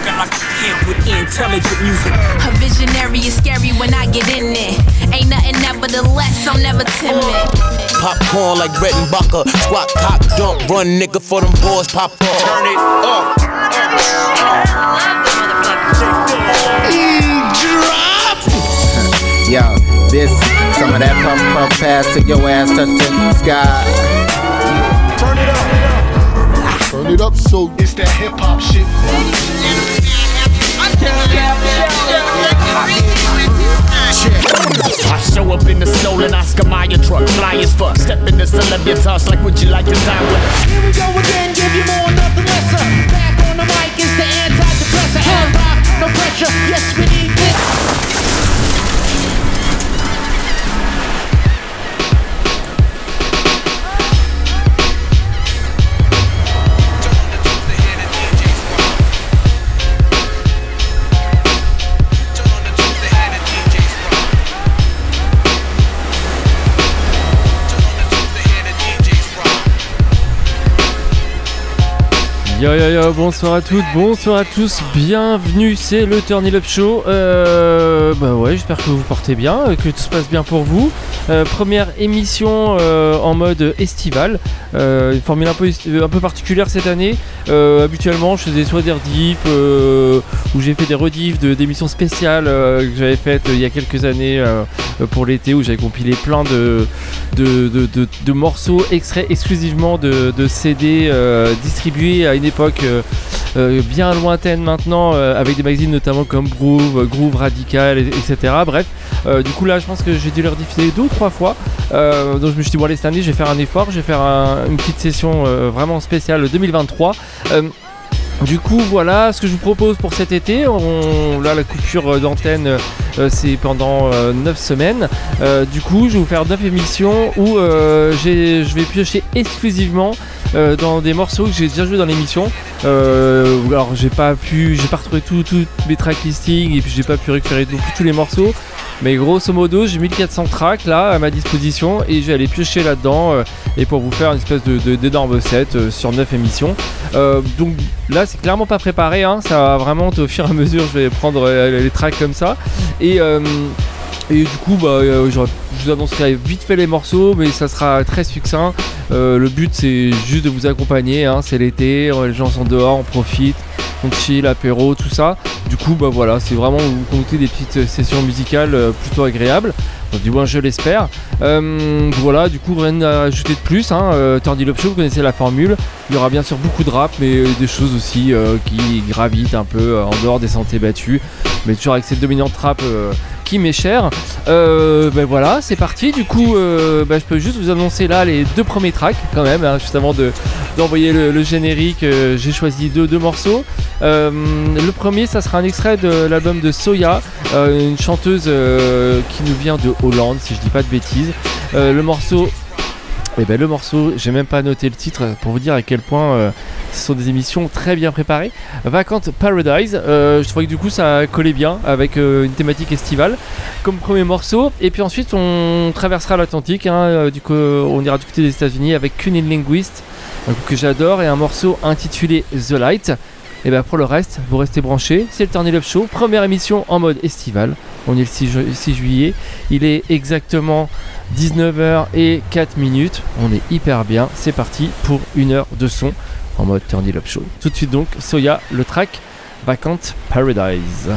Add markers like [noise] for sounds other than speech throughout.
Walking like a kid with intelligent music. A visionary is scary when I get in it. Ain't nothing nevertheless, I'm never timid. Popcorn like Brett and Bucker. Squat, cock, dump, run, nigga, for them boys pop up. Turn it up. Drop! Yo, this, some of that pump pump pass to your ass touch the sky. Turn it up. Turn it up so it's that hip hop shit. I show up in the stolen Oscar Mayer truck, fly as fuck. Step in the celebritas like, would you like to die with? Here we go again, give you more, nothing lesser. Back on the mic is the antidepressant. And rock, no pressure. Yes, we need this. Yo yo yo, bonsoir à toutes, bonsoir à tous, bienvenue, c'est le Turn Up Show. Euh, bah ouais, j'espère que vous vous portez bien, euh, que tout se passe bien pour vous. Euh, première émission euh, en mode estival, euh, une formule un peu, un peu particulière cette année. Habituellement, je faisais soit des rediffs, où j'ai fait des rediffs d'émissions spéciales que j'avais faites il y a quelques années pour l'été, où j'avais compilé plein de, de, de- de- morceaux extraits exclusivement de, CD distribués à une époque euh, bien lointaine maintenant, euh, avec des magazines notamment comme Groove, Groove Radical, et- etc. Bref, euh, du coup là je pense que j'ai dû leur diffuser deux ou trois fois. Donc je me suis dit bon allez cette je vais faire un effort, je vais faire un- une petite session vraiment spéciale 2023. Euh, du coup, voilà ce que je vous propose pour cet été. On, là, la coupure d'antenne, euh, c'est pendant 9 semaines. Euh, du coup, je vais vous faire 9 émissions où euh, je vais piocher exclusivement euh, dans des morceaux que j'ai déjà joué dans l'émission. Euh, alors, j'ai pas pu, j'ai pas retrouvé tout- toutes mes track listings et puis j'ai pas pu récupérer tous les morceaux. Mais grosso modo, j'ai 1400 tracks là à ma disposition et je vais aller piocher là-dedans euh, et pour vous faire une espèce de, de- set euh, sur 9 émissions. Euh, donc là, c'est clairement pas préparé, hein, ça va vraiment au fur et à mesure, je vais prendre les tracks comme ça. Et, et du coup, bah, je vous annoncerai vite fait les morceaux, mais ça sera très succinct. Le but, c'est juste de vous accompagner, hein, c'est l'été, les gens sont dehors, on profite, on chill, apéro, tout ça. Du coup, bah voilà, c'est vraiment vous comptez des petites sessions musicales euh, plutôt agréables. Du moins, je l'espère. Euh, voilà, du coup, rien à ajouter de plus. Hein. Euh, Show, vous connaissez la formule. Il y aura bien sûr beaucoup de rap, mais euh, des choses aussi euh, qui gravitent un peu en dehors des sentiers battus. Mais toujours avec cette dominante rap qui m'est chère. Ben voilà, c'est parti. Du coup, ben, je peux juste vous annoncer là les deux premiers tracks quand même, hein, juste avant de d'envoyer le, générique. J'ai choisi deux, deux morceaux. Le premier, ça sera un extrait de l'album de Soya, une chanteuse qui nous vient de Hollande, si je dis pas de bêtises. Euh, le morceau. Et ben le morceau, j'ai même pas noté le titre pour vous dire à quel point euh, ce sont des émissions très bien préparées. Vacant Paradise, euh, je trouvais que du coup ça collait bien avec une thématique estivale comme premier morceau. Et puis ensuite on traversera l'Atlantique, hein, du coup on ira du côté des États-Unis avec Cunin Linguist, que j'adore, et un morceau intitulé The Light. Et ben pour le reste, vous restez branchés, c'est le Turn Up Show, première émission en mode estival. On est le 6, ju- 6 juillet, il est exactement 19h et 4 minutes. On est hyper bien, c'est parti pour une heure de son en mode Turn Up Show. Tout de suite donc, Soya, le track Vacant Paradise.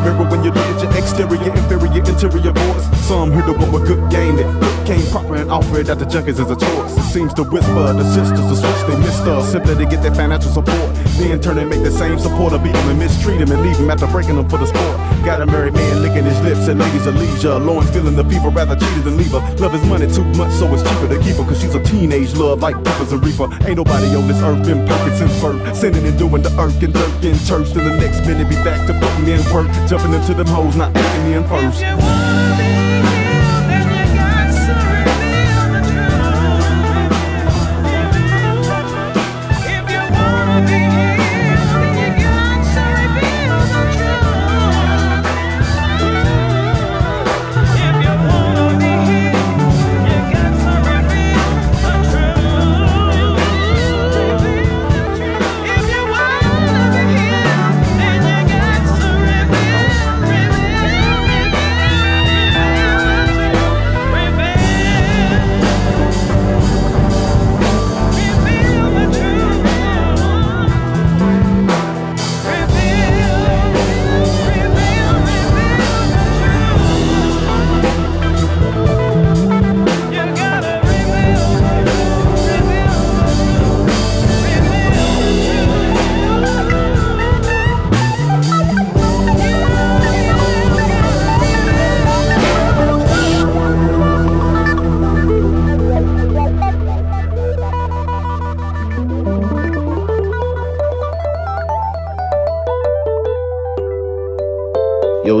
mirror when you look at your exterior, inferior, interior voice. Some hear the one with good game that came proper and offered at the junkies as a choice. Seems to whisper the sisters the switch they missed us simply to get their financial support. Then turn and make the same supporter beat them and mistreat them and leave them after breaking them for the sport. Got a married man licking his lips and ladies of leisure. Lawrence feeling the fever rather cheated than leave her. Love is money too much, so it's cheaper to keep her. Cause she's a teenage love like Peppers and Reefer. Ain't nobody on this earth been perfect since birth. sending and doing the earth and dirt in church. Then the next minute be back to putting in work. Jumping into them holes, not taking in first.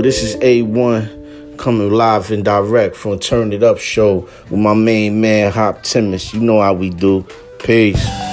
This is A1 coming live and direct from Turn It Up show with my main man Hop Timmons. You know how we do. Peace.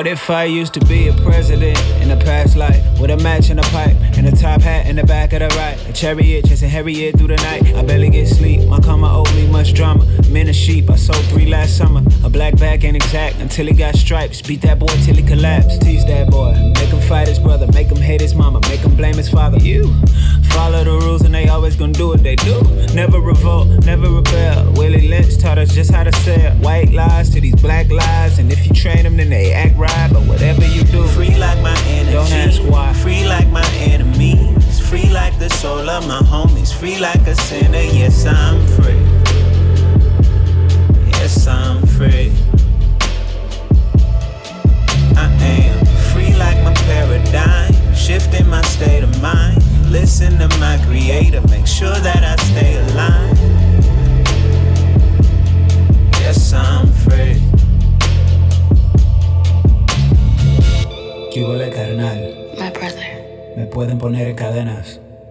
What if I used to be a president in a past life with a match and a pipe and a top hat in the back of the right? A chariot chasing Harriet through the night. I barely get sleep. My karma owed me much drama. Men of sheep, I sold three last summer. A black bag ain't exact until he got stripes. Beat that boy till he collapsed. Tease that boy. Make him fight his brother. Make him hate his mama. Make him blame his father. You follow the rules and they always gonna do what they do. Never revolt, never rebel. Willie Lynch taught us just how to sell white lies to these black lies. And if you train them, then they act right. But whatever you do, Free like my energy. Don't ask why. Free like my enemies. Free like the soul of my homies. Free like a sinner. Yes, I'm free.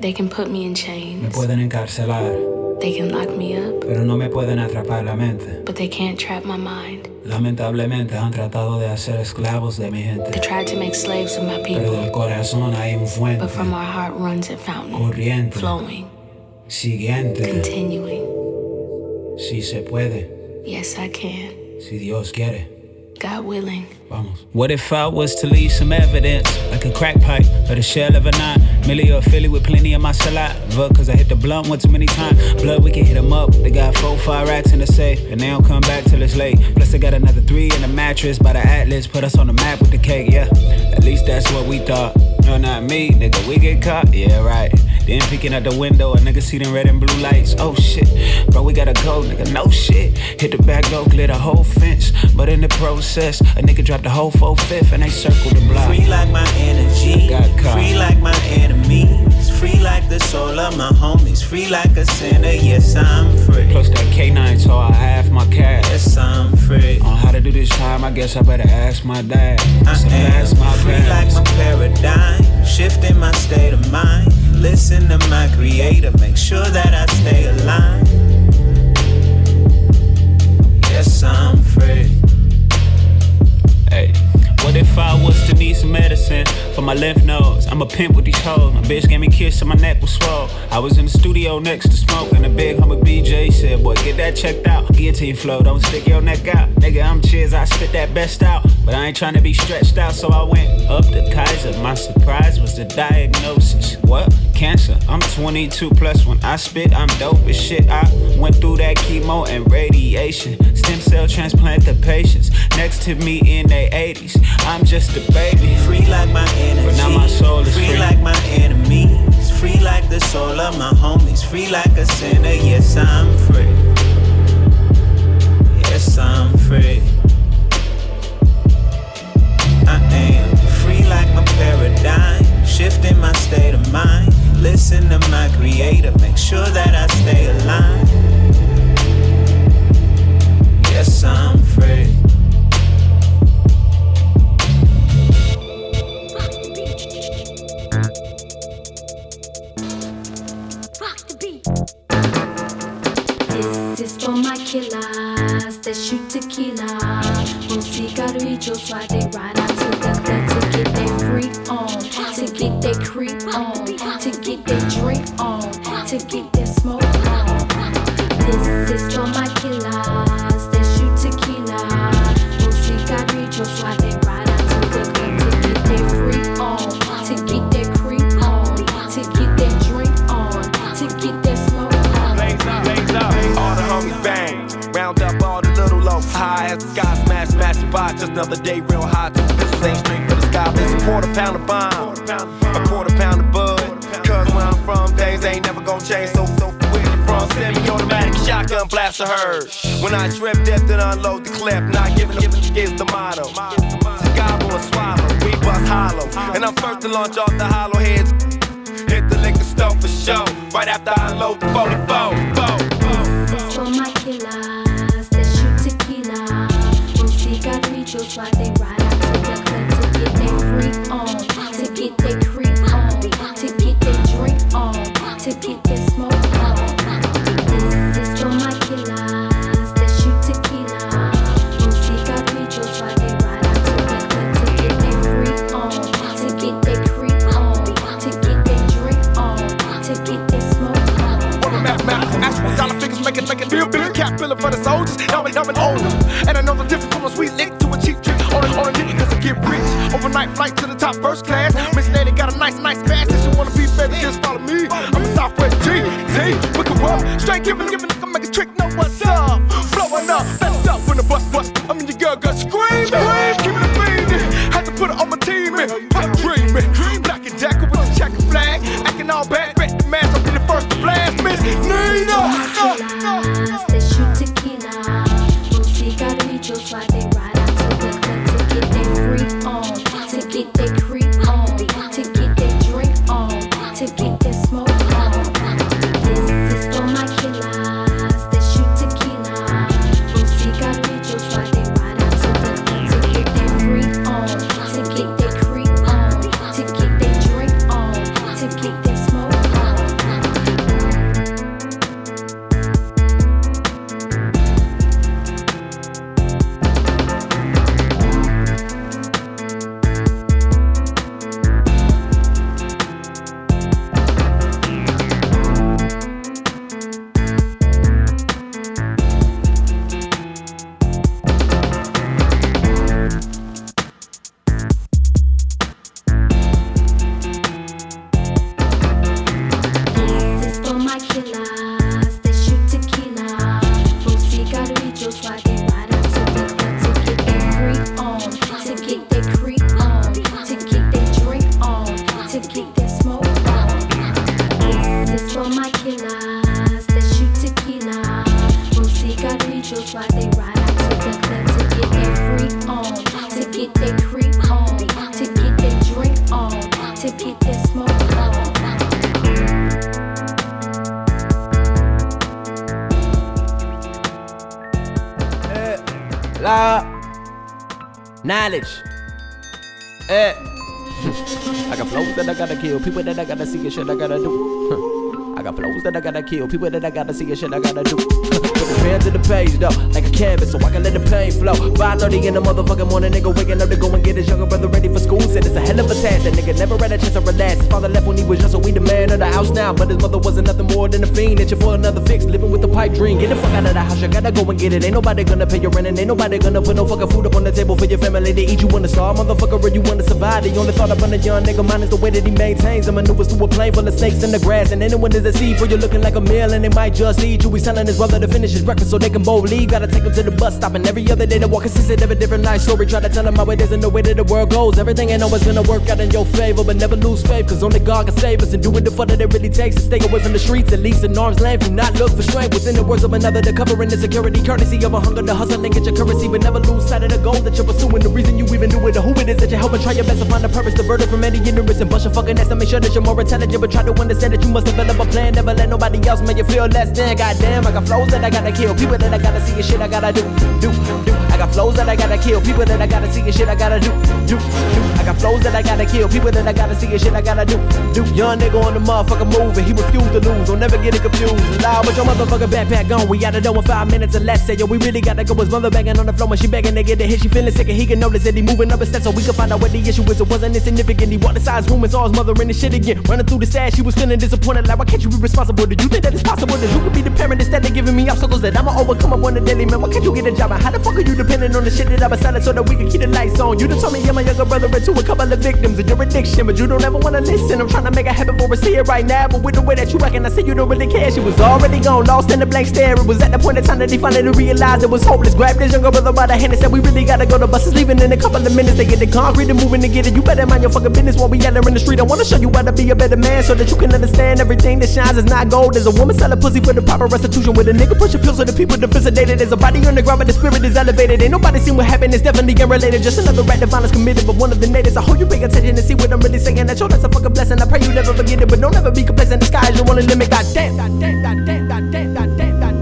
They can put me in me chains. pueden encarcelar, They can lock me up, pero no me pueden atrapar la mente. but they can't trap my mind. Lamentablemente han tratado de hacer esclavos de mi They gente, tried to make slaves of my pero del people, corazón hay un fuente but from our heart runs a fountain, corriente, flowing, siguiente. continuing. Si se puede, Yes, I can. si Dios quiere. God willing. What if I was to leave some evidence, like a crack pipe or the shell of a nine? Millie or Philly with plenty of my saliva, cause I hit the blunt one too many times. Blood, we can hit them up. They got four, five racks in the safe, and they don't come back till it's late. Plus, they got another three in the mattress by the Atlas, put us on the map with the cake, yeah. At least that's what we thought. No, not me, nigga, we get caught, yeah, right. Then peeking out the window, a nigga see them red and blue lights. Oh shit, bro, we gotta go, nigga, no shit. Hit the back door, clear the whole fence. But in the process, a nigga dropped the whole four fifth and they circled the block. Free like my energy. Got. Free like my enemies. Free like the soul of my homies. Free like a sinner. Yes, I'm free. Plus that K9 so I half my cash. Yes, I'm free. On how to do this time, I guess I better ask my dad. I So am my free like past. my paradigm. Shifting my state of mind. Listen to my creator. Make sure that I stay aligned. Yes, I'm free. Hey, what if I was to need some medicine for my lymph nodes? I'm a pimp with these hoes. My bitch gave me kiss and my neck was swole. I was in the studio next to smoke and a big humble BJ said, Boy, get that checked out. Guillotine flow, don't stick your neck out. Nigga, I'm cheers, I spit that best out. But I ain't trying to be stretched out, so I went up to Kaiser. My surprise was the diagnosis. What? Cancer. I'm 22 plus when I spit, I'm dope as shit. I went through that chemo and radiation. Stem cell transplant the patients next to me in their 80s. I'm just a baby. Free like my energy. But now my soul is free. free. like my enemies. Free like the soul of my homies. Free like a sinner. Yes, I'm free. Yes, I'm free. I am free like my paradigm. Shifting my state of mind. Listen to my creator. Make sure that I stay aligned. Yes, I'm free. This is for my killers that shoot tequila. On cigarrillos while they ride out to the club to get their free on, to get their creep on, to get their drink on, to get their smoke on. This is for my killers Just another day, real hot. Pistols ain't straight for the sky. It's a quarter pound of bomb, a quarter pound of bud. Cause where I'm from, days ain't never gonna change. So, so where you from? Semi-automatic shotgun blast a herd. When I trip, dip, then unload the clip. Not giving up is the motto. Gobble and swallow, we bust hollow. And I'm first to launch off the hollow heads. Hit the liquor store for show. Right after I unload the 44. Four. My killers I'm an owner. And I know the difference from a sweet lick to a cheap trick. On a, on a cause I get rich. Overnight flight to the top first class. Miss Lady got a nice, nice pass. If you wanna be better, just follow me. I'm a Southwest G. Z. Look up. Straight giving, giving, kill, people that I gotta see and shit I gotta do. To the page though, like a canvas, so I can let the pain flow. 5:30 in the motherfucking morning, nigga waking up to go and get his younger brother ready for school. Said it's a hell of a task, that nigga never had a chance to relax. His father left when he was young, so we the man of the house now. But his mother wasn't nothing more than a fiend, itching for another fix, living with the pipe dream. Get the fuck out of the house, you gotta go and get it. Ain't nobody gonna pay your rent, and ain't nobody gonna put no fucking food up on the table for your family. They eat you wanna starve, motherfucker, or you wanna survive. The only thought upon a young nigga mind is the way that he maintains. The maneuvers through a plane full of snakes in the grass, and anyone is a seed for you looking like a meal, and they might just eat you. He's telling his brother to finish his breakfast so they can both leave. Gotta take him to the bus stop, and every other day the walk consisted of a different life story. Try to tell him how it is and the way that the world goes. Everything ain't always gonna work out in your favor, but never lose faith, cause only God can save us and do what the fuck that it really takes to stay away from the streets. At least in arm's length, do not look for strength within the words of another. The covering the security, courtesy of a hunger to hustle and get your currency, but never lose sight of the goal that you're pursuing. The reason you even do it, or who it is that you're helping. Try your best to find a purpose, divert it from any ignorance and bunch of fucking ass to make sure that you're more intelligent. But try to understand that you must develop a plan. Never let nobody else make you feel less than. Goddamn, I got flows that I gotta kill, people that I gotta see and shit I gotta do, do, do. I got flows that I gotta kill, people that I gotta see and shit I gotta do, do, do. I got flows that I gotta kill, people that I gotta see and shit I gotta do, do. Young nigga on the motherfucker moving. he refused to lose. Don't never get it confused. Loud, but your motherfucker backpack gone. We gotta know in five minutes or less. Say yo, we really gotta go. His mother banging on the floor when she begging to get a hit. She feeling sick and he can notice that he moving up a step so we can find out what the issue is. It wasn't insignificant. He walked inside his room and saw his mother in the shit again. Running through the stash, she was feeling disappointed. Like, why can't you be responsible? Do you think that it's possible that you could be the parent instead of giving me obstacles that I'ma overcome up on the daily man? Why can't you get a job? And how the fuck are you depending on the shit that I've been selling so that we can keep the lights on? You done told me you're my younger brother and to a couple of victims of your addiction, but you don't ever wanna listen. I'm trying to make a habit for see it right now, but with the way that you acting, I see you don't really care. She was already gone, lost in the blank stare. It was at the point in time that he finally realized it was hopeless. Grabbed his younger brother by the hand and said, We really gotta go. The bus is leaving in a couple of minutes. They get the concrete and moving to get it. You better mind your fucking business while we yelling in the street. I wanna show you how to be a better man so that you can understand everything that shines is not gold. There's a woman selling pussy for the proper restitution with a nigga pushing pills so the people defense sedated. There's a body on the ground, but the spirit is elevated. Ain't nobody seen what happened. It's definitely unrelated. Just another act of violence committed, but one of the natives. I hope you pay attention and see what I'm really saying. That yo, that's a fucking blessing. I pray you never forget it, but don't ever be complacent. The sky is your only limit. Goddamn, goddamn, goddamn, goddamn, goddamn, goddamn, goddamn,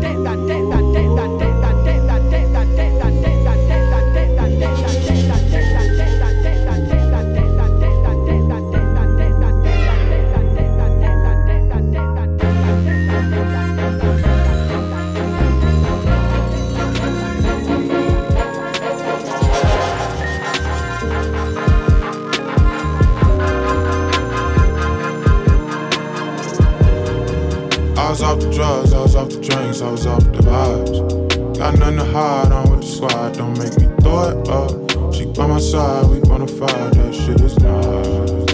I was off the vibes. Got nothing to hide, I'm with the squad, don't make me throw it up. She by my side, we bona fide, that shit is nice.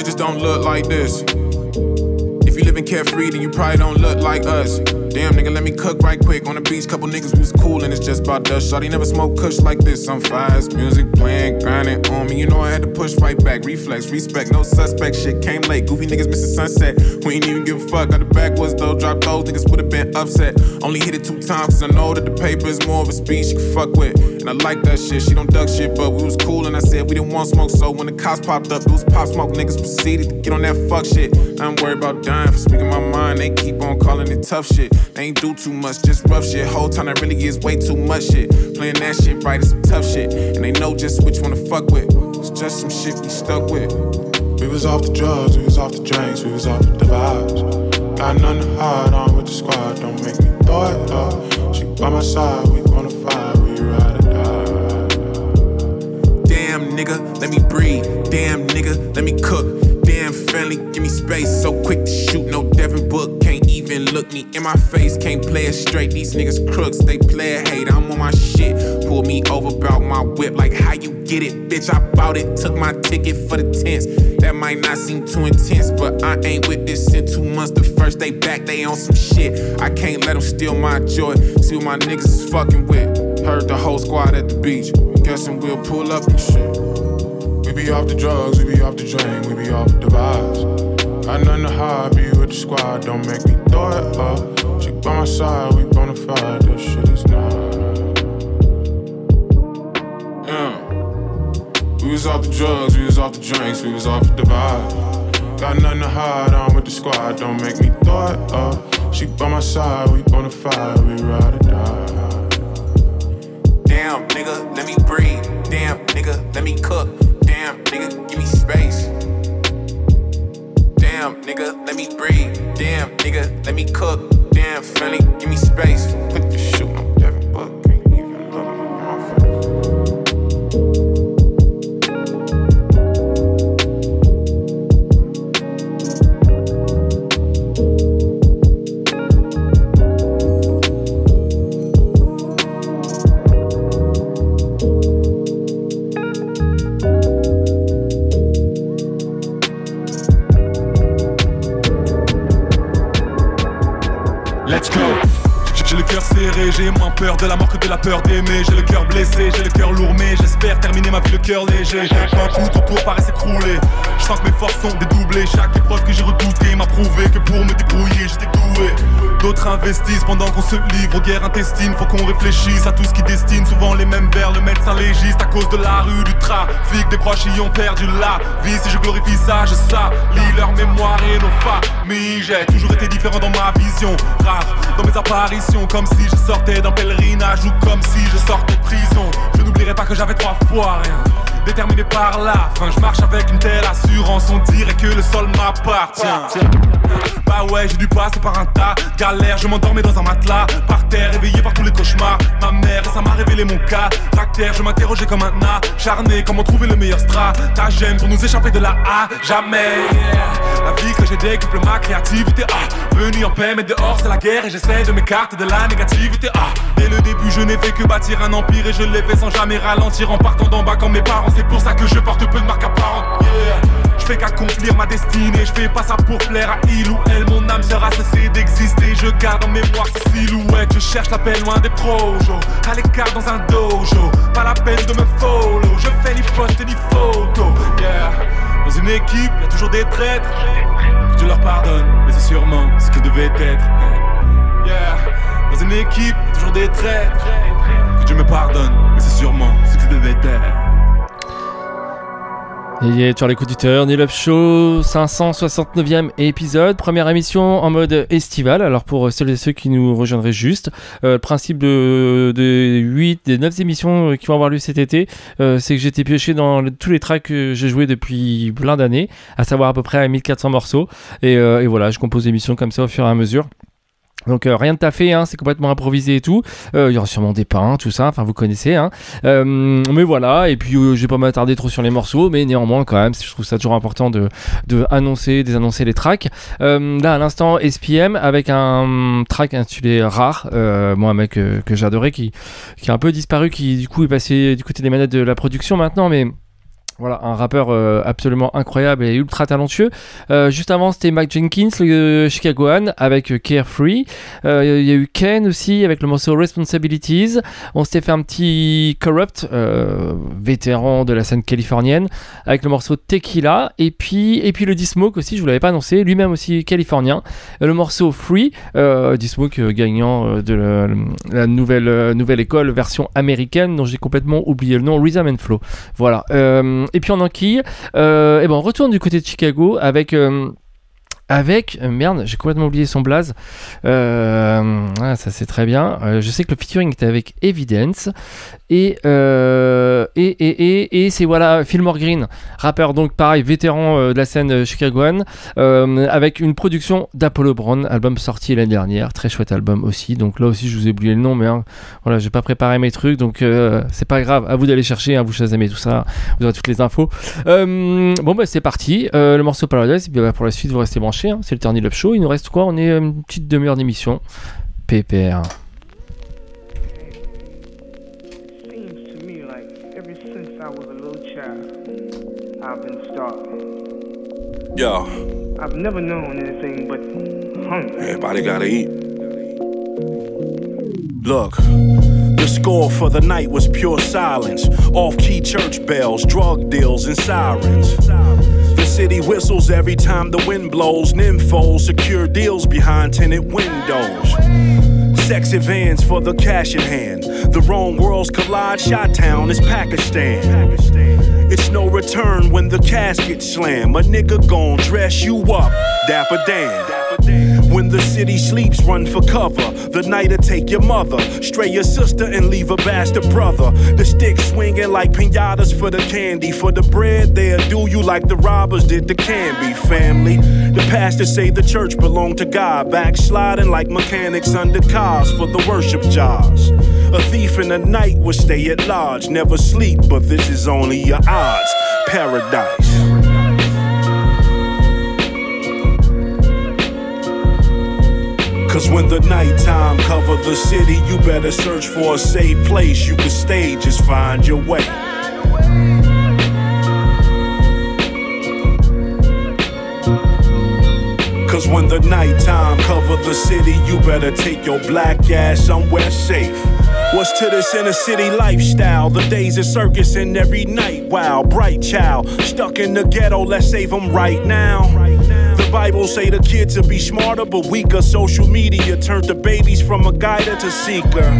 It just don't look like this. If you live living carefree, then you probably don't look like us. Damn, nigga, let me cook right quick. On the beach, couple niggas was cool, and it's just about dust. Shawty never smoked kush like this. I'm fast, music playing, grinding on me. You know I had to push right back. Reflex, respect, no suspect. Shit came late. Goofy niggas missing sunset. We ain't even give a fuck. Got the backwoods though. Drop those niggas would've been upset. Only hit it two times, cause I know that the paper is more of a speech you can fuck with. And I like that shit. She don't duck shit, but we was cool, and I said we didn't want smoke. So when the cops popped up, it was pop smoke. Niggas proceeded to get on that fuck shit. I'm worried about dying for speaking my mind. They keep on calling it tough shit. They ain't do too much, just rough shit. Whole time that really is way too much shit. Playing that shit right is some tough shit. And they know just which one to fuck with. It's just some shit we stuck with. We was off the drugs, we was off the drinks, we was off the vibes. Got nothing to hide, I'm with the squad, don't make me throw it up. She by my side, we nigga, let me breathe. Damn nigga, let me cook. Damn family, give me space. So quick to shoot, no Devin Book. Can't even look me in my face. Can't play it straight. These niggas crooks, they play it hate. I'm on my shit. Pull me over, bout my whip. Like how you get it, bitch? I bought it. Took my ticket for the tents. That might not seem too intense, but I ain't with this in two months. The first day back, they on some shit. I can't let them steal my joy. See what my niggas is fucking with. Heard the whole squad at the beach. Guessing we'll pull up and shit. We be off the drugs, we be off the drink, we be off the vibes. Got nothing to hide, be with the squad, don't make me throw it up. She by my side, we bona fide, that shit is nice. Yeah. We was off the drugs, we was off the drinks, we was off the vibe. Got nothing to hide, I'm with the squad, don't make me throw it up. She by my side, we bona fide, we ride or die. Damn nigga, let me breathe. Damn nigga, let me cook. Damn nigga, give me space. Damn nigga, let me breathe. Damn nigga, let me cook. Damn friendly, give me space. Put j'ai moins peur de la mort que de la peur d'aimer. J'ai le cœur blessé, j'ai le cœur lourd, mais j'espère terminer ma vie le cœur léger. Quand tout autour paraît s'écrouler, je sens que mes forces sont dédoublées. Chaque épreuve que j'ai redoutée m'a prouvé que pour me débrouiller, j'étais doué. D'autres investissent pendant qu'on se livre aux guerres intestines. Faut qu'on réfléchisse à tout ce qui destine. Souvent les mêmes vers le médecin légiste à cause de la rue, du trafic. Des proches y ont perdu la vie. Si je glorifie ça, je salis leur mémoire et nos familles. J'ai toujours été différent dans ma vision. Rare dans mes apparitions, comme si je sortais d'un pèlerinage ou comme si je sortais de prison. Je n'oublierai pas que j'avais trois fois rien. Déterminé par la fin, je marche avec une telle assurance. On dirait que le sol m'appartient. Bah ouais, j'ai dû passer par un tas. Galère, je m'endormais dans un matelas. Par terre, réveillé par tous les cauchemars. Ma mère, ça m'a révélé mon cas. Tractaire, je m'interrogeais comme un A. Charné, comment trouver le meilleur strat? Ta pour nous échapper de la A? Jamais. La vie que j'ai décuple ma créativité. Ah, venu en paix, mais dehors c'est la guerre. Et j'essaie de m'écarter de la négativité. Ah, dès le début, je n'ai fait que bâtir un empire. Et je l'ai fait sans jamais ralentir en partant d'en bas comme mes parents. C'est pour ça que je porte peu de marques apparentes. Yeah. Je fais qu'accomplir ma destinée, je fais pas ça pour plaire à il ou elle. Mon âme sera cessée d'exister. Je garde en mémoire ces silhouettes. Je cherche la paix loin des projos. À l'écart dans un dojo. Pas la peine de me follow. Je fais ni post ni photo. Yeah. Dans une équipe, y a toujours des traîtres. Je leur pardonne, mais c'est sûrement ce que devait être. Yeah. Dans une équipe, toujours des traîtres. Que Dieu me pardonne, mais c'est sûrement ce que devait être. Et sur l'écoute du Turn It Up Show, 569e épisode, première émission en mode estival. Alors pour celles et ceux qui nous rejoindraient juste, euh, le principe de, de 8, des 9 émissions euh, qui vont avoir lieu cet été, euh, c'est que j'étais pioché dans tous les tracks que j'ai joués depuis plein d'années, à savoir à peu près 1400 morceaux. Et, euh, et voilà, je compose l'émission comme ça au fur et à mesure. Donc euh, rien de taffé, hein, c'est complètement improvisé et tout. Euh, Il y aura sûrement des pains, tout ça, enfin vous connaissez. Hein. Euh, mais voilà, et puis je vais pas m'attarder trop sur les morceaux, mais néanmoins quand même, je trouve ça toujours important de, de annoncer, désannoncer les tracks. Là à l'instant, SPM avec un track intitulé Rare, moi un mec que j'adorais qui, qui a un peu disparu, qui du coup est passé du côté des manettes de la production maintenant, mais... Voilà, un rappeur euh, absolument incroyable et ultra talentueux. Euh, juste avant, c'était Mike Jenkins, le euh, Chicagoan, avec Carefree. Il y a eu Ken aussi, avec le morceau Responsibilities. On s'était fait un petit Corrupt, vétéran de la scène californienne, avec le morceau Tequila. Et puis, et puis le D-Smoke aussi, je vous l'avais pas annoncé, lui-même aussi californien. Le morceau Free, D-Smoke gagnant de la, nouvelle, nouvelle école version américaine, dont j'ai complètement oublié le nom, Rhythm and Flow. Voilà. Euh, et puis en enquille, euh, et ben on retourne du côté de Chicago avec. Avec euh, merde, j'ai complètement oublié son blaze. Euh, ah, ça c'est très bien. Euh, je sais que le featuring était avec Evidence et et et et, et c'est voilà Fillmore Green, rappeur donc pareil vétéran de la scène chicagoane, euh, avec une production d'Apollo Brown, album sorti l'année dernière, très chouette album aussi. Donc là aussi je vous ai oublié le nom, mais hein, voilà j'ai pas préparé mes trucs, donc c'est pas grave. À vous d'aller chercher, hein, vous chasamez tout ça, vous aurez toutes les infos. Bon bah c'est parti, le morceau Paradise. Et puis bah, pour la suite vous restez branchés. Hein. c'est le Turn It Up Show. Il nous reste quoi? On est euh, une petite demi-heure d'émission. PPR. seems to me like ever since I was a little child, I've been starving. Yo, I've never known anything but hunger. everybody gotta eat. Look, the score for the night was pure silence. Off key church bells, drug deals, and sirens. The city whistles every time the wind blows. Nymphos secure deals behind tenant windows. Sexy vans for the cash in hand. The wrong worlds collide. Shot Town is Pakistan. It's no return when the casket slam. A nigga gon' dress you up, Dapper Dan. When the city sleeps, run for cover. The night'll take your mother, stray your sister, and leave a bastard brother. The stick swinging like pinatas for the candy. For the bread, they'll do you like the robbers did the Canby family. The pastors say the church belonged to God, backsliding like mechanics under cars for the worship jars. A thief in the night will stay at large, never sleep, but this is only your odds. Paradise. Cause when the nighttime cover the city, you better search for a safe place you can stay, just find your way. Cause when the nighttime cover the city, you better take your black ass somewhere safe. What's to this inner city lifestyle? The days of circus and every night. Wow, bright child, stuck in the ghetto, let's save them right now. Bible say the kids will be smarter but weaker. Social media turned the babies from a guider to seeker.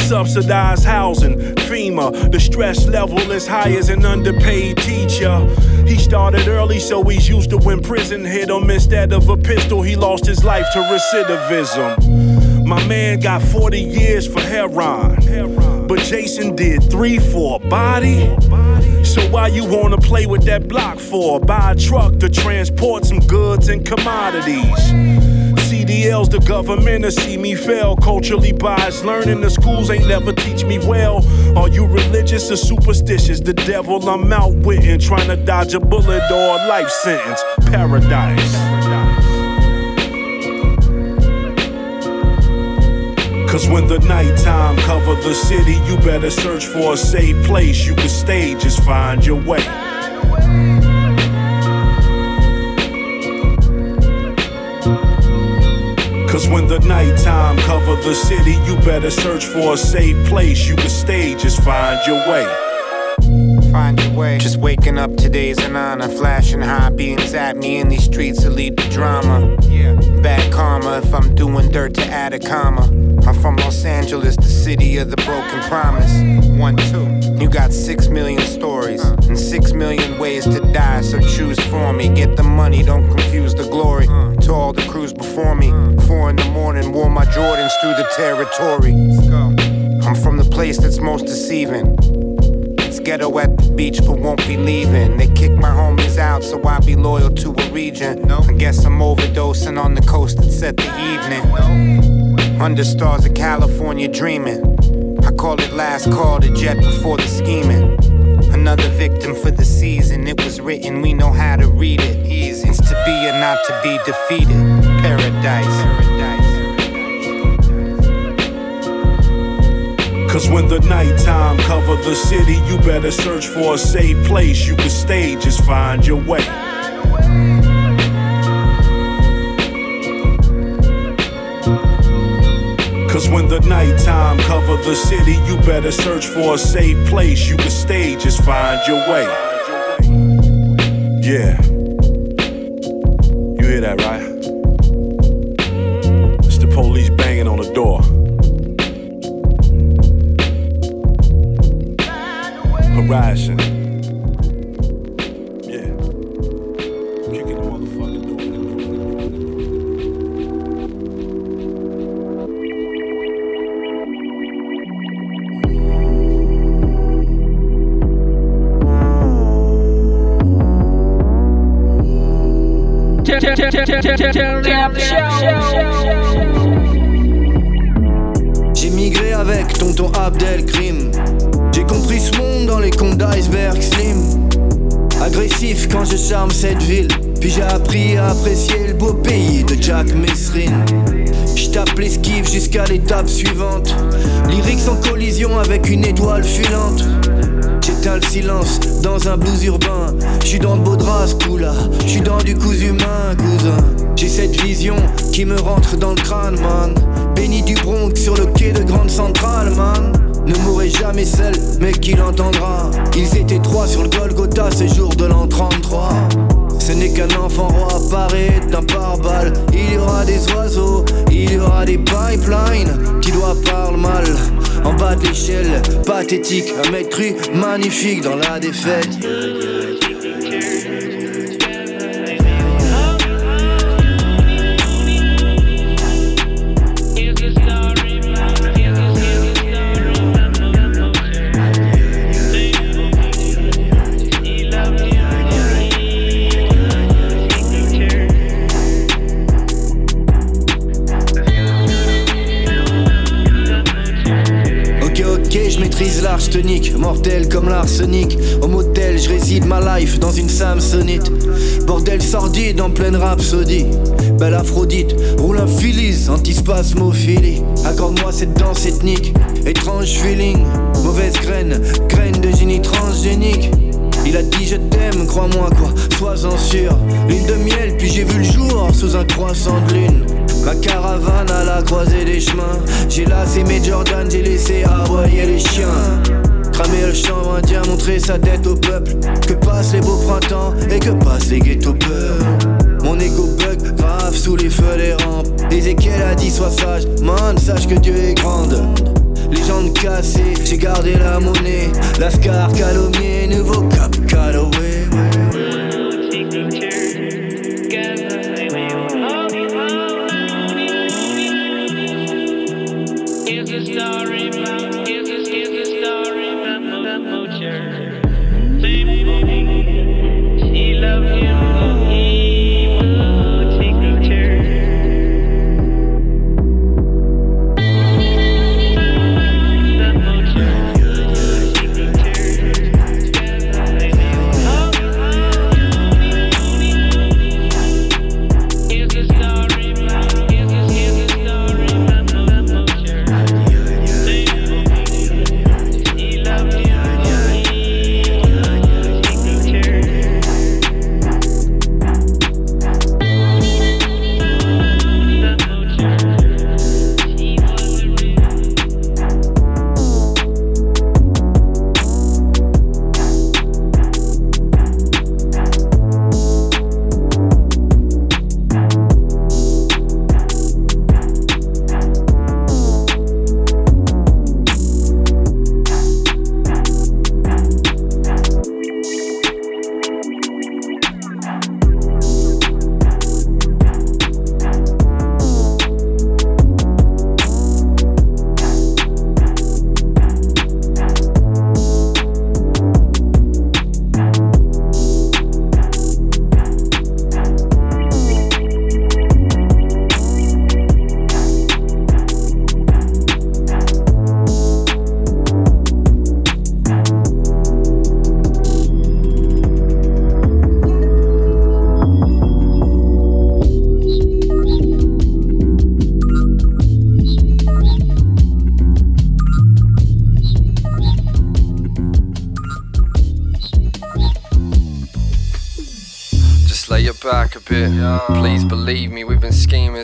Subsidized housing, FEMA. The stress level is high as an underpaid teacher. He started early, so he's used to when prison hit him. Instead of a pistol, he lost his life to recidivism. My man got 40 years for heroin, but Jason did three for a body. So why you wanna play with that block for? Buy a truck to transport some goods and commodities. CDLs, the government to see me fail. Culturally biased, learning the schools ain't never teach me well. Are you religious or superstitious? The devil I'm outwitting, trying to dodge a bullet or a life sentence. Paradise. Cause when the nighttime cover the city, you better search for a safe place you can stay, just find your way. Cause when the nighttime cover the city, you better search for a safe place you can stay, just find your way. Find your way. Just waking up today's an honor. Flashing high beams at me in these streets to lead the drama. Yeah. Bad karma if I'm doing dirt to add a comma. I'm from Los Angeles, the city of the broken promise. One, two. You got six million stories and six million ways to die, so choose for me. Get the money, don't confuse the glory. To all the crews before me, four in the morning, wore my Jordans through the territory. I'm from the place that's most deceiving. It's ghetto at the beach, but won't be leaving. They kick my homies out, so I be loyal to a region. I guess I'm overdosing on the coast that set the evening. Under stars of California dreaming. I call it last call to jet before the scheming. Another victim for the season. It was written, we know how to read it. Easy. It's to be or not to be defeated. Paradise. Cause when the nighttime cover the city, you better search for a safe place you can stay, just find your way. Cause when the nighttime cover the city, you better search for a safe place you can stay, just find your way. Yeah. J'ai migré avec tonton Abdelkrim. J'ai compris ce monde dans les contes d'iceberg slim. Agressif quand je charme cette ville. Puis j'ai appris à apprécier le beau pays de Jack Mesrin. J'tape l'esquive jusqu'à l'étape suivante. Lyrics en collision avec une étoile filante. J'éteins le silence dans un blues urbain. J'suis dans le beau drap, là. J'suis qui me rentre dans le crâne, man. Béni du Bronx sur le quai de Grande Centrale, man. Ne mourrait jamais seul, mais qui l'entendra. Ils étaient trois sur le Golgotha ce jour de l'an 33. Ce n'est qu'un enfant roi paré d'un pare-balles. Il y aura des oiseaux, il y aura des pipelines qui doivent parler mal. En bas de l'échelle, pathétique, un mec cru, magnifique dans la défaite. Sordide en pleine rhapsodie. Belle Aphrodite, roule un Phyllis, antispasmophilie. Accorde-moi cette danse ethnique, étrange feeling. Mauvaise graine, graine de génie transgénique. Il a dit je t'aime, crois-moi quoi, sois-en sûr. Lune de miel, puis j'ai vu le jour sous un croissant de lune. Ma caravane à la croisée des chemins. J'ai lassé mes Jordan, j'ai laissé aboyer les chiens. Cramer le champ indien, montrer sa tête au peuple. Que passent les beaux printemps et que passent les ghetto peurs. Mon ego bug grave sous les feux des rampes. Ézéchiel a dit sois sage, man, sache que Dieu est grande. Les jambes cassées, j'ai gardé la monnaie. Lascar, calomnier, nouveau cap, Callaway.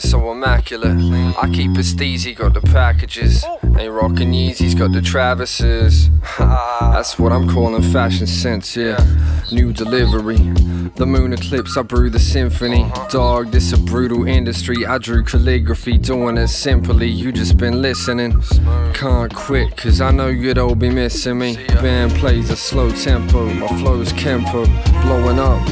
So immaculate. I keep it steezy, got the packages. Ain't rocking Yeezys, got the Travises. [laughs] That's what I'm calling fashion sense, yeah. New delivery. The moon eclipse, I brew the symphony. Dog, this a brutal industry. I drew calligraphy, doing it simply. You just been listening. Can't quit, cause I know you'd all be missing me. Band plays a slow tempo, my flow's Kempo, blowing up.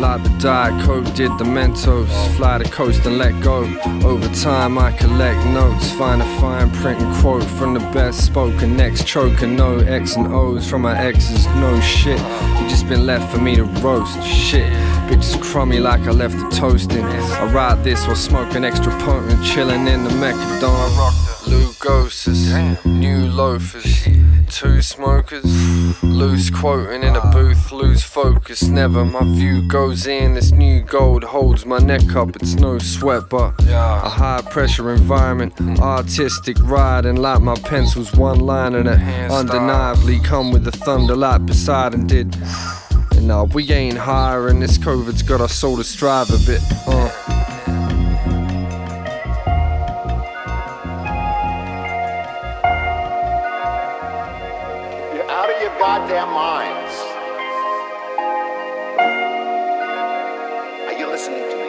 Like the Diet Coke did the Mentos, fly the coast and let go. Over time, I collect notes, find a fine print and quote from the best spoken. Next choking, no X and O's from my exes, no shit. You just been left for me to roast, shit. Bitches crummy like I left the toasting. I ride this while smoking extra potent, chilling in the Mechadon. Lugoses, new loafers, two smokers, loose quoting in a booth, lose focus. Never my view goes in. This new gold holds my neck up. It's no sweat, but a high pressure environment, artistic riding like my pencils, one liner that undeniably come with the thunder like Poseidon did. And nah, we ain't hiring. This COVID's got our soul to strive a bit. Uh. Goddamn minds. Are you listening to me?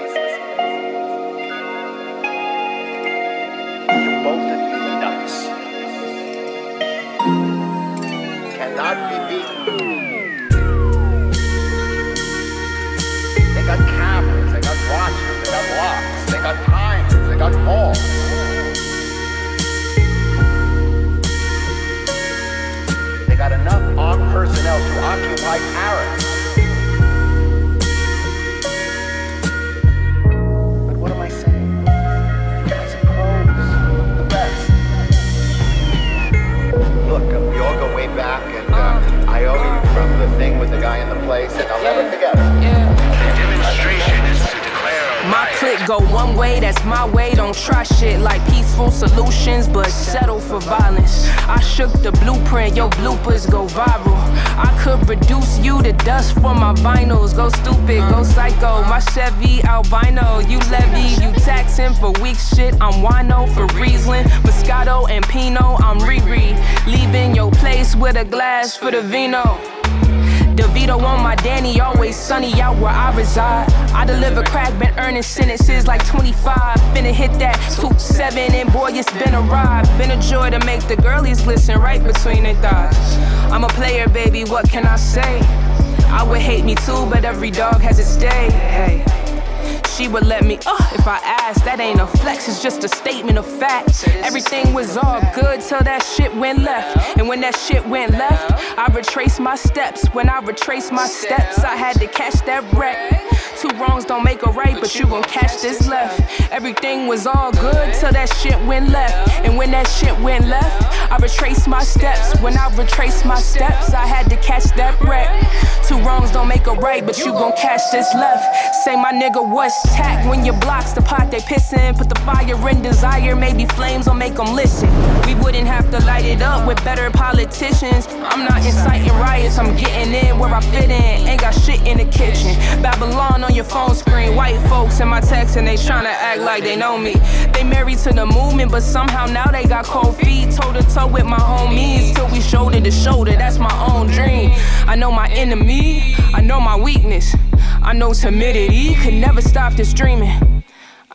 You're both of you nuts. Cannot be beaten. They got cameras, they got watches, they got locks, they got timers, they got malls. Personnel to occupy Paris. But what am I saying? I suppose the best. Look, uh, we all go way back, and uh, I owe you from the thing with the guy in the place, and I'll never forget it. demonstration is to declare My clique go one way, that's my way. Don't try shit like peaceful solutions, but settle for violence. I shook the blueprint, your bloopers go viral. I could reduce you to dust for my vinyls. Go stupid, go psycho. My Chevy albino, you levy, you taxing for weak shit. I'm wino for Riesling, Moscato and Pinot. I'm Riri, leaving your place with a glass for the vino. DeVito on my Danny, always sunny out where I reside. I deliver crack, been earning sentences like 25. Finna hit that 2-7, and boy, it's been a ride. Been a joy to make the girlies glisten right between their thighs. I'm a player, baby, what can I say? I would hate me too, but every dog has its day. Hey. She would let me, uh, if I asked. That ain't a flex, it's just a statement of fact. Everything was all good till that shit went left. And when that shit went left, I retraced my steps. When I retraced my steps, I had to catch that wreck. Two wrongs don't make a right, but you gon' catch this left. Everything was all good till that shit went left. And when that shit went left, I retraced my steps. When I retraced my steps, I had to catch that wreck. Two wrongs don't make a right, but you gon' catch this left. Say my nigga, what's tack when your blocks the pot they pissin'? Put the fire in desire, maybe flames will make them listen. We wouldn't have to light it up with better politicians. I'm not inciting riots, I'm getting in where I fit in. Ain't got shit in the kitchen. Babylon on your phone screen, white folks in my text and they tryna act like they know me. They married to the movement, but somehow now they got cold feet. Toe to toe with my homies till we shoulder to shoulder. That's my own dream. I know my enemy, I know my weakness. I know timidity could never stop this dreaming.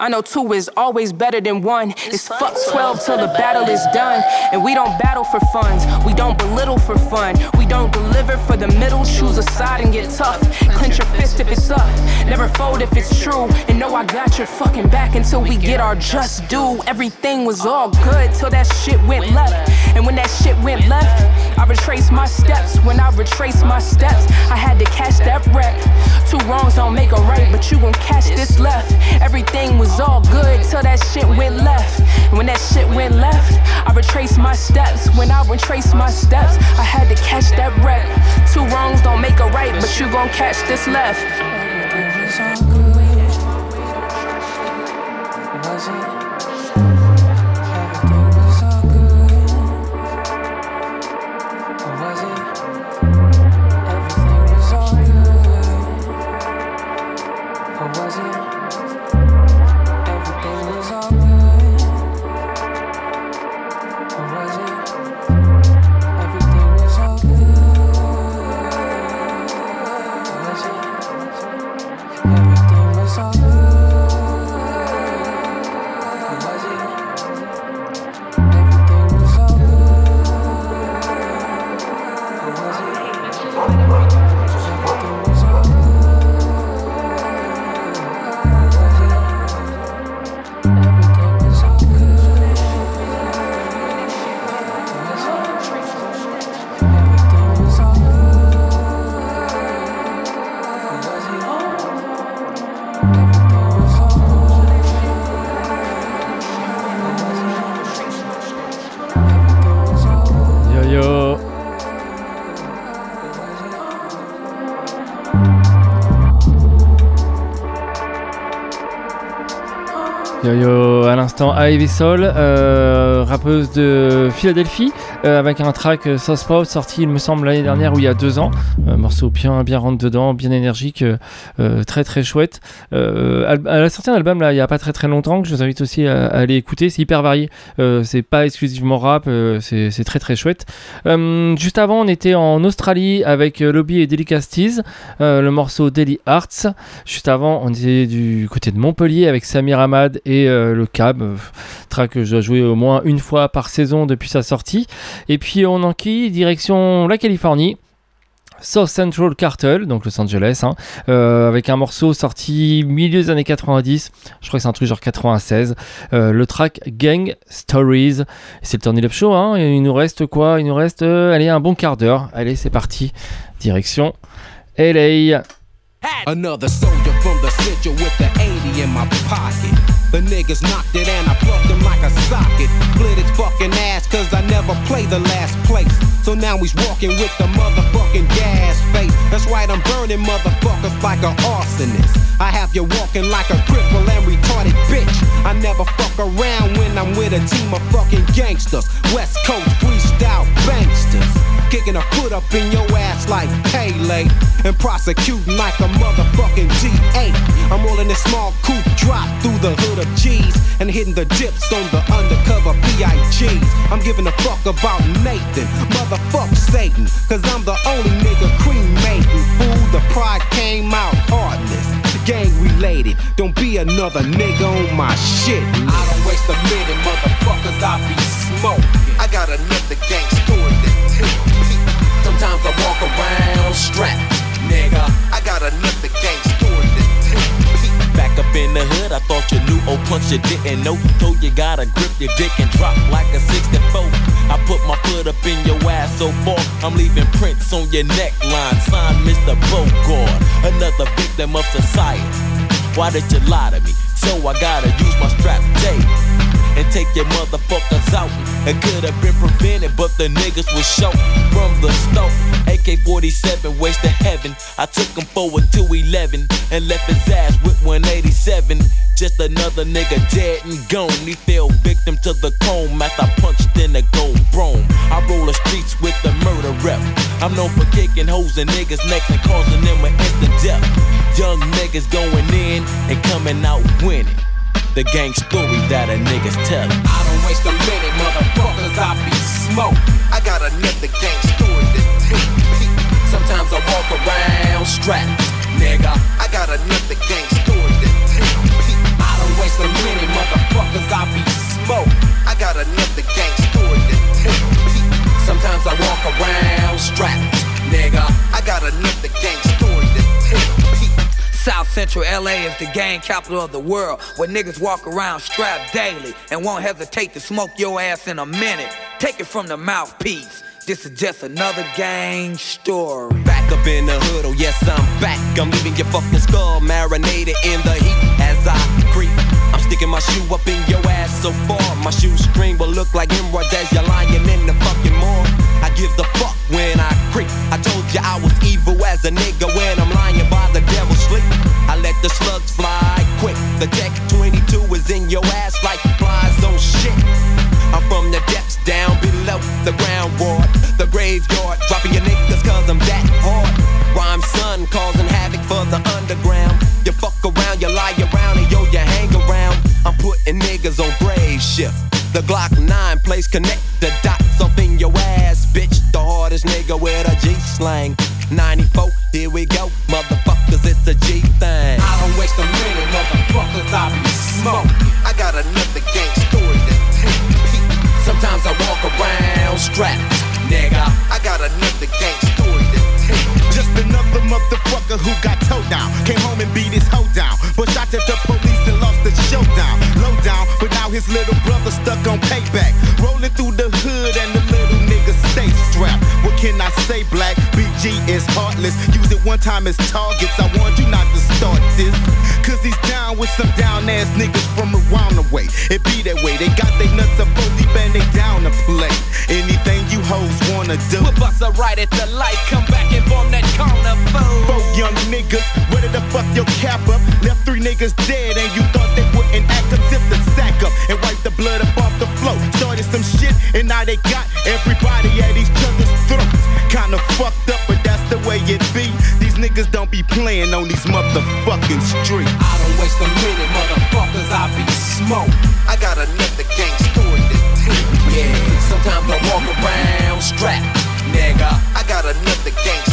I know two is always better than one. It's fuck 12 till the battle is done. And we don't battle for funds, we don't belittle for fun. We don't deliver for the middle, choose a side and get tough. Clench your fist if it's up, never fold if it's true. And know I got your fucking back until we get our just due. Everything was all good till that shit went left. And when that shit went left, I retraced my steps. When I retraced my steps, I had to catch that wreck. Two wrongs don't make a right, but you gon' catch this left. Everything was all good till that shit went left. When that shit went left, I retraced my steps. When I retraced my steps, I had to catch that wreck. Two wrongs don't make a right, but you gon' catch this left. Was it? Or was l'instant Ivy euh, rappeuse de Philadelphie, euh, avec un track euh, South Proud sorti il me semble l'année dernière ou il y a deux ans. Euh, morceau bien, bien rentre dedans, bien énergique, euh, euh, très très chouette. Euh, elle a sorti un album là il y a pas très très longtemps que je vous invite aussi à, aller écouter, c'est hyper varié. Euh, c'est pas exclusivement rap, euh, c'est très très chouette. Euh, juste avant on était en Australie avec euh, Lobby et Delicacies, euh, le morceau Daily Arts. Juste avant on était du côté de Montpellier avec Samir Ahmad et euh, le Cab, euh, track que dois jouer au moins une fois par saison depuis sa sortie. Et puis on enquille direction la Californie. South Central Cartel, donc Los Angeles, hein, euh, avec un morceau sorti milieu des années 90, je crois que c'est un truc genre 96, euh, le track Gang Stories. C'est le Turn Up Show, hein, il nous reste quoi? Il nous reste, euh, allez, un bon quart d'heure. Allez, c'est parti, direction LA. Another soldier from the central with the 80 in my pocket. The niggas knocked it and I plucked him like a socket. Split his fucking ass cause I never play the last place. So now he's walking with the motherfucking gas face. That's right, I'm burning motherfuckers like an arsonist. I have you walking like a cripple and retarded bitch. I never fuck around when I'm with a team of fucking gangsters. West Coast freestyle banksters. Kicking a foot up in your ass like Pele. And prosecuting like a motherfucking G8. I'm rolling this small coupe drop through the hood of G's. And hitting the dips on the undercover PIGs. I'm giving a fuck about Nathan. Motherfuck Satan. Cause I'm the only nigga cremating. Fool, the pride came out heartless. Gang related. Don't be another nigga on my shit. I don't waste a minute, motherfuckers. I be smoking. I got another gang story to tell. Sometimes I walk around strapped, nigga. I got another in the hood, I thought you knew. Oh, punch you didn't know. Told you gotta grip your dick and drop like a 64. I put my foot up in your ass so far, I'm leaving prints on your neckline. Signed Mr. Bogart, another victim of society. Why did you lie to me? So I gotta use my strap tape and take your motherfuckers out. It could have been prevented, but the niggas was show from the stove. AK 47 waste to heaven. I took him forward to 11 and left his ass with 187. Just another nigga dead and gone. He fell victim to the comb as I punched in the gold chrome. I roll the streets with the murder rep. I'm known for kicking hoes and niggas' necks and causing them an instant death. Young niggas going in and coming out winning. The gang story that a niggas tellin'. I don't waste a minute, motherfuckers. I be smoking. I got another gang story to tell. Sometimes I walk around strapped, nigga. I got another gang story to tell. I don't waste a minute, motherfuckers. I be smoking. I got another gang story to tell. Me. Sometimes I walk around strapped, nigga. I got another gang story to tell. South Central LA is the gang capital of the world, where niggas walk around strapped daily and won't hesitate to smoke your ass in a minute. Take it from the mouthpiece. This is just another gang story. Back up in the hood, oh yes, I'm back. I'm leaving your fucking skull marinated in the heat as I creep. I'm sticking my shoe up in your ass so far. My shoestring will look like hemorrhoids as you're shift. The Glock 9 plays connect the dots up in your ass, bitch. The hardest nigga with a G slang. 94, here we go, motherfuckers, it's a G thing. I don't waste a minute, motherfuckers, I be smoking. I got another gang story to tell. Sometimes I walk around strapped, one time as targets. I warned you not to start this. Cause he's down with some down ass niggas from around the way. It be that way. They got they nuts up fully bend they down to play. Anything you hoes wanna do. We'll bust a right at the light, come back and bomb that corner fool. Four young niggas, ready to fuck your cap up. Left three niggas dead and you thought they wouldn't act up. Zip the sack up and wipe the blood up off the floor. Started some shit and now they got everybody at each niggas don't be playing on these motherfucking streets. I don't waste a minute, motherfuckers, I be smoke. I got another gang story to tell. Yeah, sometimes I walk around strapped, nigga. I got another gang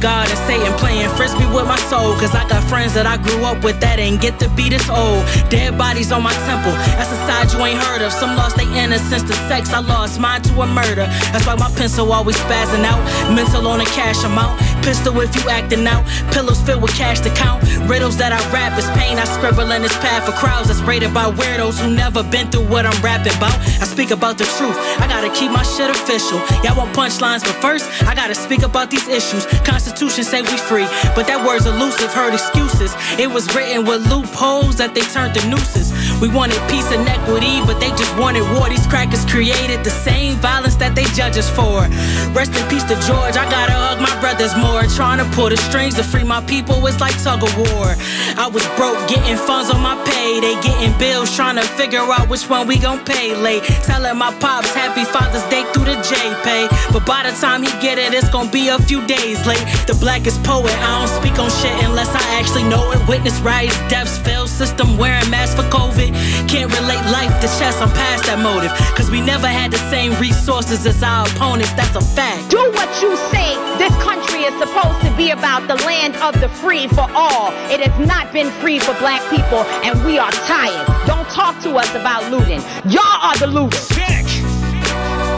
God and Satan playing frisbee with my soul. Cause I got friends that I grew up with that ain't get to be this old. Dead bodies on my temple. That's a side you ain't heard of. Some lost their innocence to sex. I lost mine to a murder. That's why my pencil always spazzing out. Mental on a cash amount. Pistol if you acting out. Pillows filled with cash to count. Riddles that I rap is pain. I scribble in this path for crowds that's rated by weirdos who never been through what I'm rapping about. I speak about the truth. I gotta keep my shit official. Y'all want punchlines, but first I gotta speak about these issues. Constitution say we free, but that word's elusive. Heard excuses. It was written with loopholes that they turned to nooses. We wanted peace and equity, but they just wanted war. These crackers created the same violence that they judge us for. Rest in peace to George. I gotta hug my brothers more. Trying to pull the strings to free my people is like tug of war. I was broke, getting funds on my pay. They getting bills, trying to figure out which one we gon' pay late. Telling my pops happy Father's Day through the J pay. But by the time he get it, it's gonna be a few days late. The blackest poet, I don't speak on shit unless I actually know it. Witness riots, deaths, failed system, wearing masks for COVID. Can't relate life to chess, I'm past that motive. Cause we never had the same resources as our opponents, that's a fact. Do what you say. This country is supposed to be about the land of the free for all. It has not been free for black people, and we are tired. Don't talk to us about looting. Y'all are the looters. Sick.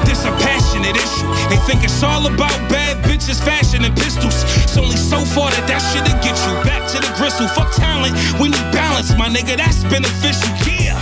This a passionate issue. They think it's all about bad bitches, fashion, and pistols. It's only so far that that shit'll get you back to the gristle. Fuck talent, we need balance, my nigga. That's beneficial. Yeah.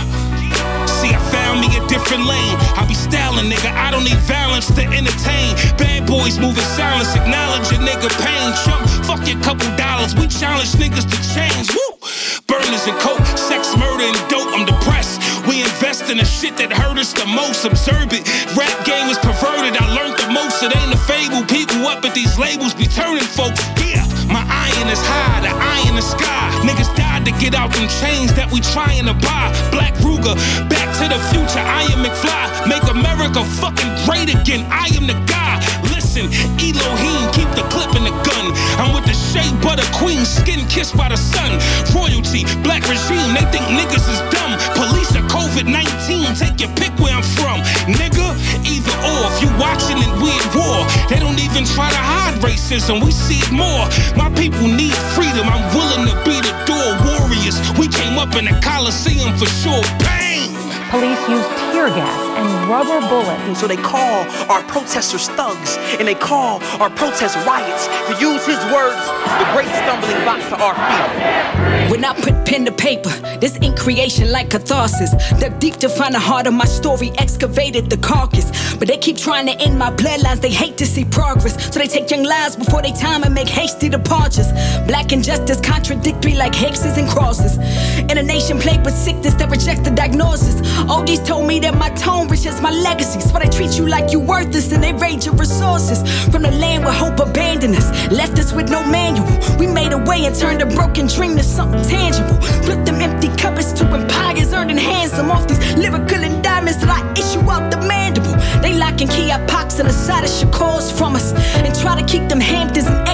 See, I found me a different lane. I be styling, nigga. I don't need violence to entertain. Bad boys moving silence, acknowledge a nigga pain. Chump, fuck your couple dollars. We challenge niggas to change. Woo! Burners and coke, sex, murder, and dope. I'm depressed. We invest in the shit that hurt us the most. Observe it. Rap game is perverted. I learned the most. It ain't a fable. People up at these labels be turning folks. Yeah, my iron is high, the eye in the sky. Niggas get out them chains that we trying to buy. Black Ruger, back to the future. I am McFly. Make America fucking great again. I am the guy. Listen, Elohim, keep the clip in the gun. I'm with the Shea Butter Queen, skin kissed by the sun. Royalty, black regime, they think niggas is dumb. Police are COVID 19, take your pick where I'm from. Nigga, either or, if you watching it, we at war. They don't even try to hide racism, we see it more. My people need freedom, I'm willing to be the door warriors. We came up in the Coliseum for sure. Bang! Police used tear gas and rubber bullets. So they call our protesters thugs, and they call our protests riots. To use his words, the great stumbling block to our feet. When I put pen to paper, this ink creation like catharsis. Dug deep to find the heart of my story, excavated the carcass. But they keep trying to end my bloodlines, they hate to see progress. So they take young lives before they time and make hasty departures. Black injustice contradictory like hexes and crosses. In a nation plagued with sickness that rejects the diagnosis. OGs told me that my tone riches my legacy. So they treat you like you worthless and they raid your resources. From the land where hope abandoned us, left us with no manual. We made a way and turned a broken dream to something tangible. Flip them empty cupboards to empires, earning handsome off these lyrical endowments that I issue out the mandible. They locking key our pox and a side of Shakur's from us. And try to keep them Hamptons and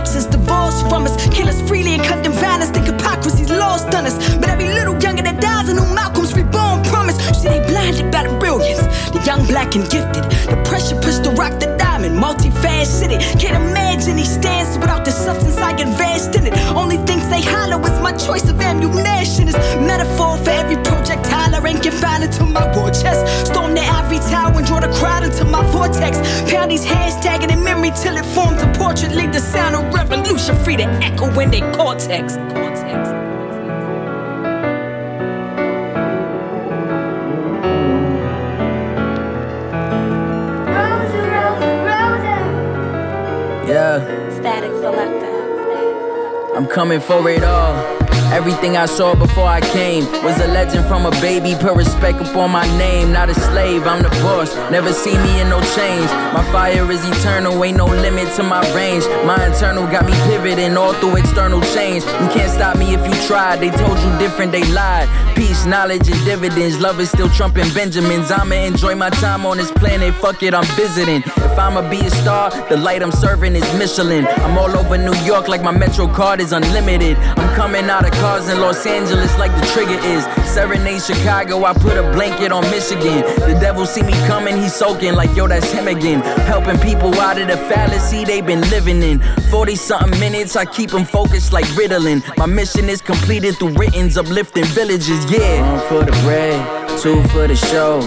gifted. The pressure pushed the rock, the diamond, multifaceted. Can't imagine he stands without the substance I invest in it. Only things they hollow is my choice of ammunition. Is metaphor for every projectile I ain't confined into my war chest. Storm the ivory tower and draw the crowd into my vortex. Pound these hashtagging in memory till it forms a portrait. Leave the sound of revolution free to echo in their cortex. cortex. Yeah. Statik Selektah. I'm coming for it all. Everything I saw before I came was a legend from a baby. Put respect upon my name, not a slave. I'm the boss. Never see me in no change. My fire is eternal, ain't no limit to my range. My internal got me pivoting all through external change. You can't stop me if you tried. They told you different, they lied. Peace, knowledge, and dividends. Love is still trumping Benjamins. I'ma enjoy my time on this planet. Fuck it, I'm visiting. If I'ma be a star, the light I'm serving is Michelin. I'm all over New York like my Metro card is unlimited. I'm coming out of cars in Los Angeles like the trigger is. Serenade Chicago, I put a blanket on Michigan. The devil see me coming, he soaking like yo, that's him again. Helping people out of the fallacy they been living in. 40 something minutes, I keep them focused like Ritalin. My mission is completed through writtens, uplifting villages, yeah. One for the bread, two for the show.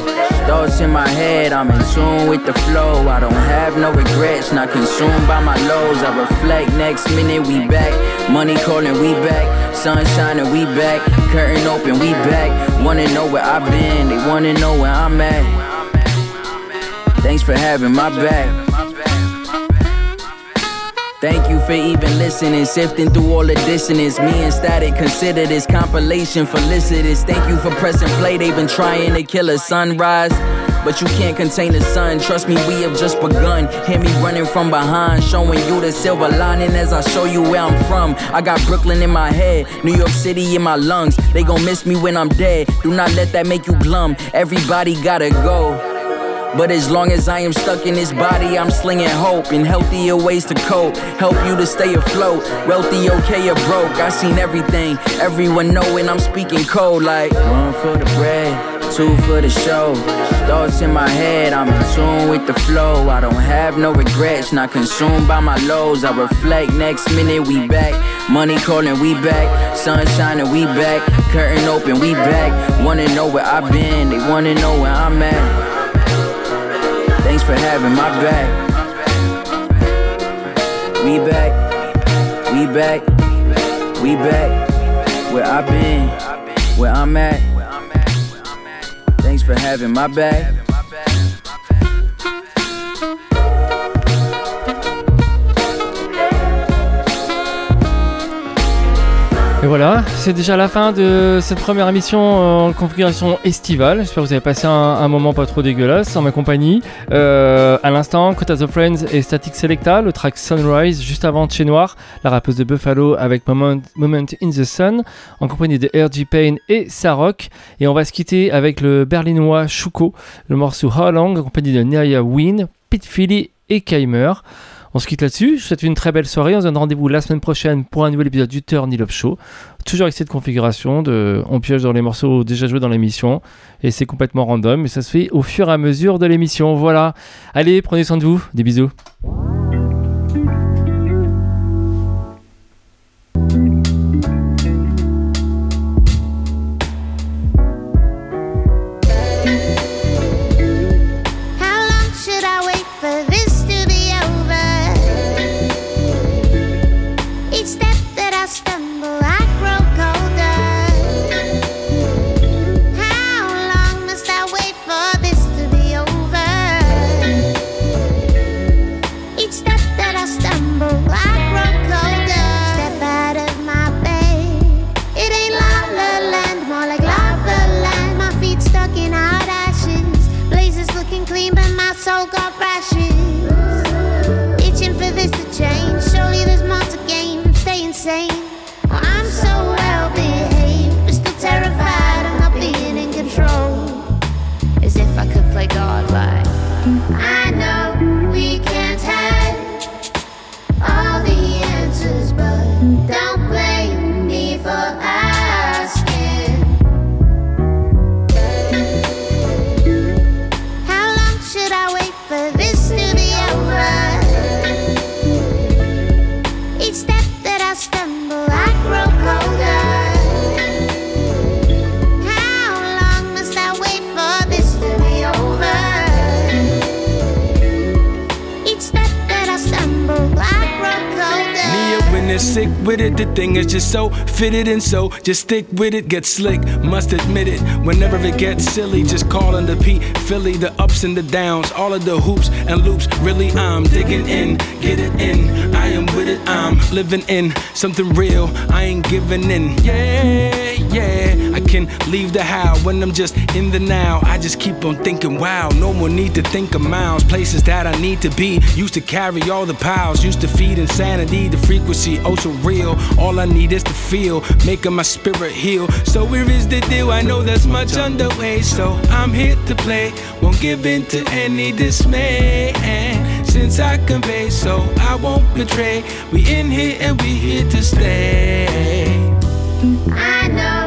Thoughts in my head, I'm in tune with the flow. I don't have no regrets, not consumed by my lows. I reflect next minute, we back. Money calling, we back. Sun and we back. Curtain open, we back. Wanna know where I've been, they wanna know where I'm at. Thanks for having my back. Thank you for even listening, sifting through all the dissonance. Me and Statik consider this compilation felicitous. Thank you for pressing play, they've been trying to kill a sunrise. But you can't contain the sun, trust me, we have just begun. Hear me running from behind, showing you the silver lining as I show you where I'm from. I got Brooklyn in my head, New York City in my lungs. They gon' miss me when I'm dead, do not let that make you glum. Everybody gotta go. But as long as I am stuck in this body, I'm slinging hope and healthier ways to cope. Help you to stay afloat, wealthy, okay, or broke. I seen everything, everyone knowing I'm speaking cold like one for the bread, two for the show. Thoughts in my head, I'm in tune with the flow. I don't have no regrets, not consumed by my lows. I reflect next minute, we back. Money calling, we back. Sun shining, we back. Curtain open, we back. Wanna know where I've been, they wanna know where I'm at. For having my back. We back, we back, we back. Where I've been, where I'm at. Thanks for having my back. Voilà, c'est déjà la fin de cette première émission en configuration estivale. J'espère que vous avez passé un, moment pas trop dégueulasse en ma compagnie. Euh, à l'instant, Quota the Friends et Static Selecta, le track Sunrise, juste avant Chez Noir, la rappeuse de Buffalo avec Moment, Moment in the Sun, en compagnie de RG Payne et Sarok. Et on va se quitter avec le berlinois Shuko, le morceau How Long, en compagnie de Neria Wynn, Pete Philly et Keimer. On se quitte là-dessus. Je vous souhaite une très belle soirée. On se donne rendez-vous la semaine prochaine pour un nouvel épisode du Turn Up Show. Toujours avec cette configuration de on pioche dans les morceaux déjà joués dans l'émission et c'est complètement random mais ça se fait au fur et à mesure de l'émission. Voilà. Allez, prenez soin de vous. Des bisous. Sick with it. The thing is just so fitted and so just stick with it. Get slick, must admit it. Whenever it gets silly, just call on the P Philly, the ups and the downs, all of the hoops and loops. Really, I'm digging in, get it in. I am with it, I'm living in something real. I ain't giving in. Yeah, yeah. I can leave the how when I'm just in the now. I just keep on thinking, wow, no more need to think of miles. Places that I need to be. Used to carry all the piles, used to feed insanity, the frequency, oh real. All I need is to feel, making my spirit heal. So where is the deal? I know that's much underway, so I'm here to play. Won't give in to any dismay. And since I convey, so I won't betray. We in here and we here to stay. I know